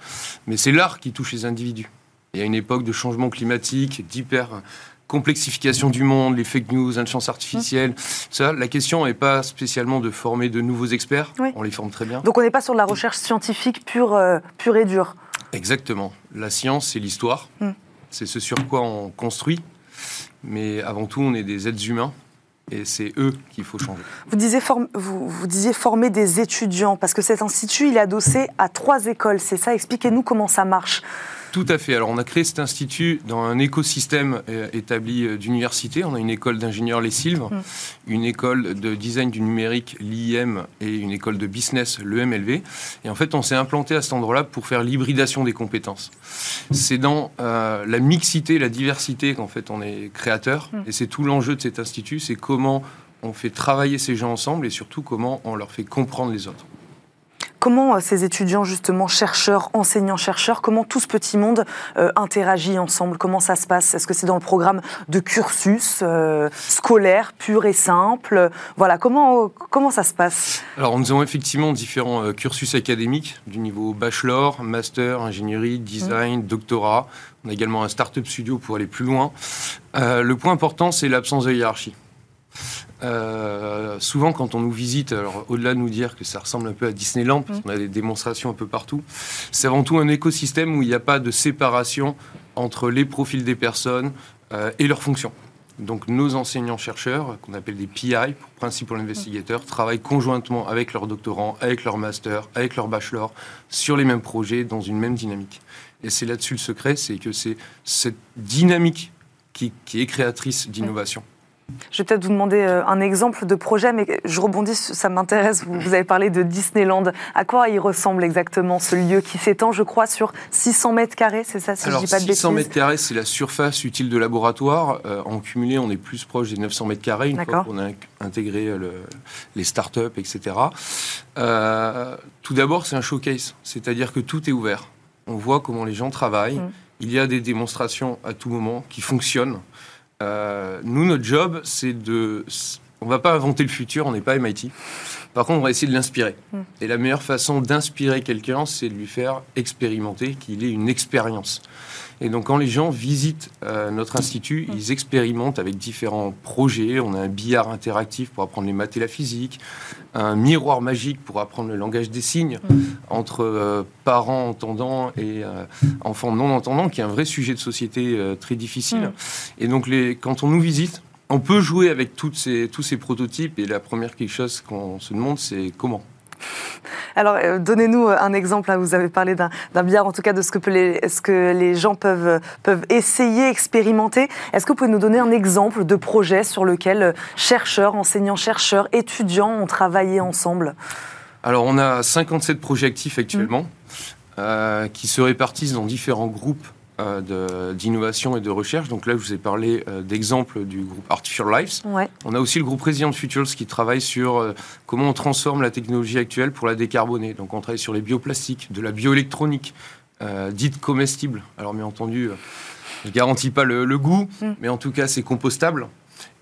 Mais c'est l'art qui touche les individus. Il y a une époque de changement climatique, d'hyper complexification du monde, les fake news, l'intelligence artificielle. Hmm. Ça, la question n'est pas spécialement de former de nouveaux experts. On les forme très bien. Donc on n'est pas sur de la recherche scientifique pure, euh, pure et dure. Exactement. La science, c'est l'histoire. Hmm. C'est ce sur quoi on construit. Mais avant tout, on est des êtres humains et c'est eux qu'il faut changer. Vous disiez, former des étudiants, parce que cet institut, il est adossé à trois écoles, c'est ça Expliquez-nous comment ça marche. Tout à fait. Alors, on a créé cet institut dans un écosystème euh, établi euh, d'université. On a une école d'ingénieurs Les Sylves, mm. une école de design du numérique, l'IM, et une école de business, l'EMLV. Et en fait, on s'est implanté à cet endroit-là pour faire l'hybridation des compétences. C'est dans euh, la mixité, la diversité qu'en fait on est créateur. Mm. Et c'est tout l'enjeu de cet institut, c'est comment on fait travailler ces gens ensemble et surtout comment on leur fait comprendre les autres. Comment euh, ces étudiants, justement, chercheurs, enseignants-chercheurs, comment tout ce petit monde euh, interagit ensemble? Comment ça se passe? Est-ce que c'est dans le programme de cursus euh, scolaire pur et simple? Voilà, comment, comment ça se passe? Alors, nous avons effectivement différents cursus académiques du niveau bachelor, master, ingénierie, design, mmh. doctorat. On a également un start-up studio pour aller plus loin. le point important, c'est l'absence de hiérarchie. Euh, souvent, quand on nous visite, alors au-delà de nous dire que ça ressemble un peu à Disneyland, parce mm. qu'on a des démonstrations un peu partout, c'est avant tout un écosystème où il n'y a pas de séparation entre les profils des personnes euh, et leurs fonctions. Donc nos enseignants-chercheurs, qu'on appelle des PI, Principal Investigators, mm. travaillent conjointement avec leurs doctorants, avec leurs masters, avec leurs bachelors, sur les mêmes projets, dans une même dynamique. Et c'est là-dessus le secret, c'est que c'est cette dynamique qui, qui est créatrice d'innovation. Je vais peut-être vous demander euh, un exemple de projet, mais je rebondis, ça m'intéresse. Vous, avez parlé de Disneyland. À quoi il ressemble exactement ce lieu qui s'étend, je crois, sur 600 mètres carrés C'est ça, si je dis pas de 600 mètres carrés, c'est la surface utile de laboratoire. Euh, en cumulé, on est plus proche des 900 mètres carrés une fois qu'on a intégré euh, les startups, etc. tout d'abord, c'est un showcase, c'est-à-dire que tout est ouvert. On voit comment les gens travaillent. Mm. Il y a des démonstrations à tout moment qui fonctionnent. Euh, nous, notre job, c'est de... On va pas inventer le futur, on n'est pas MIT. Par contre, on va essayer de l'inspirer. Hmm. Et la meilleure façon d'inspirer quelqu'un, c'est de lui faire expérimenter, qu'il ait une expérience. Et donc, quand les gens visitent euh, notre institut, mm. ils expérimentent avec différents projets. On a un billard interactif pour apprendre les maths et la physique, un miroir magique pour apprendre le langage des signes mm. entre euh, parents entendants et euh, enfants non entendants, qui est un vrai sujet de société très difficile. Mm. Et donc, les, quand on nous visite, on peut jouer avec toutes ces, tous ces prototypes. Et la première quelque chose qu'on se demande, c'est comment Alors, euh, donnez-nous un exemple. Vous avez parlé d'un billard, en tout cas de ce que, les, ce que les gens peuvent, peuvent essayer, expérimenter. Est-ce que vous pouvez nous donner un exemple de projet sur lequel chercheurs, enseignants-chercheurs, étudiants ont travaillé ensemble? Alors, on a 57 projets actifs actuellement. Mmh. Euh, qui se répartissent dans différents groupes euh, d'innovation et de recherche. Donc là, je vous ai parlé euh, d'exemples du groupe Artificial Lives. On a aussi le groupe Resilient Futures qui travaille sur euh, comment on transforme la technologie actuelle pour la décarboner. Donc on travaille sur les bioplastiques, de la bioélectronique, dite comestible. Alors bien entendu, je ne garantis pas le, goût, mm. mais en tout cas c'est compostable.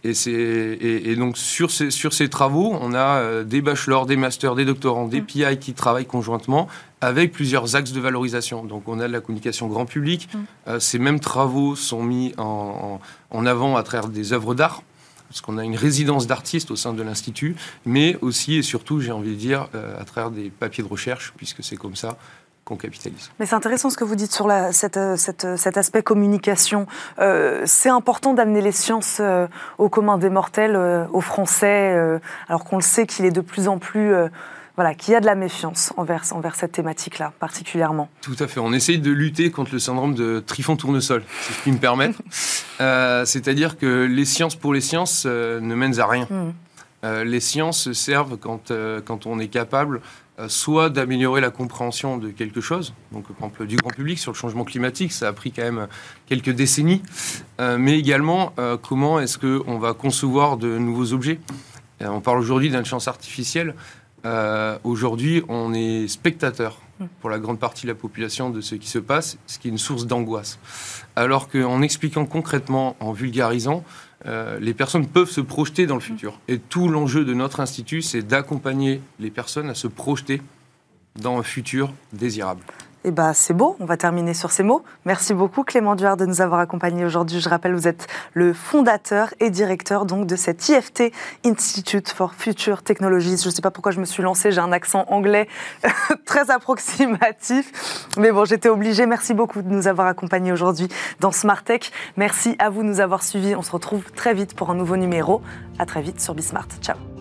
Et, et, et, donc sur ces, sur ces travaux, on a euh, des bachelors, des masters, des doctorants, des mm. PI qui travaillent conjointement avec plusieurs axes de valorisation. Donc on a de la communication grand public. Mm. Euh, ces mêmes travaux sont mis en, en, avant à travers des œuvres d'art parce qu'on a une résidence d'artistes au sein de l'Institut, mais aussi et surtout, j'ai envie de dire, euh, à travers des papiers de recherche, puisque c'est comme ça qu'on capitalise. Mais c'est intéressant ce que vous dites sur la, cette, cette, cet aspect communication. Euh, c'est important d'amener les sciences euh, au commun des mortels, euh, aux Français, alors qu'on le sait qu'il est de plus en plus... voilà, qu'il y a de la méfiance envers, envers cette thématique-là, particulièrement. Tout à fait. On essaye de lutter contre le syndrome de Trifon-Tournesol, si je puis me permettre. C'est-à-dire que les sciences pour les sciences ne mènent à rien. Hmm. les sciences servent quand, quand on est capable euh, soit d'améliorer la compréhension de quelque chose, donc par exemple du grand public sur le changement climatique, ça a pris quand même quelques décennies, euh, mais également euh, comment est-ce qu'on va concevoir de nouveaux objets? on parle aujourd'hui d'intelligence artificielle. Aujourd'hui, on est spectateur pour la grande partie de la population de ce qui se passe, ce qui est une source d'angoisse. Alors qu'en expliquant concrètement, en vulgarisant, euh, les personnes peuvent se projeter dans le futur. Et tout l'enjeu de notre institut, c'est d'accompagner les personnes à se projeter dans un futur désirable. Eh ben, c'est beau, on va terminer sur ces mots. Merci beaucoup Clément Duard de nous avoir accompagnés aujourd'hui. Je rappelle, vous êtes le fondateur et directeur donc de cet IFT, Institute for Future Technologies. Je ne sais pas pourquoi je me suis lancée, j'ai un accent anglais très approximatif. Mais bon, j'étais obligée. Merci beaucoup de nous avoir accompagnés aujourd'hui dans Smart Tech. Merci à vous de nous avoir suivis. On se retrouve très vite pour un nouveau numéro. À très vite sur Bismart. Ciao.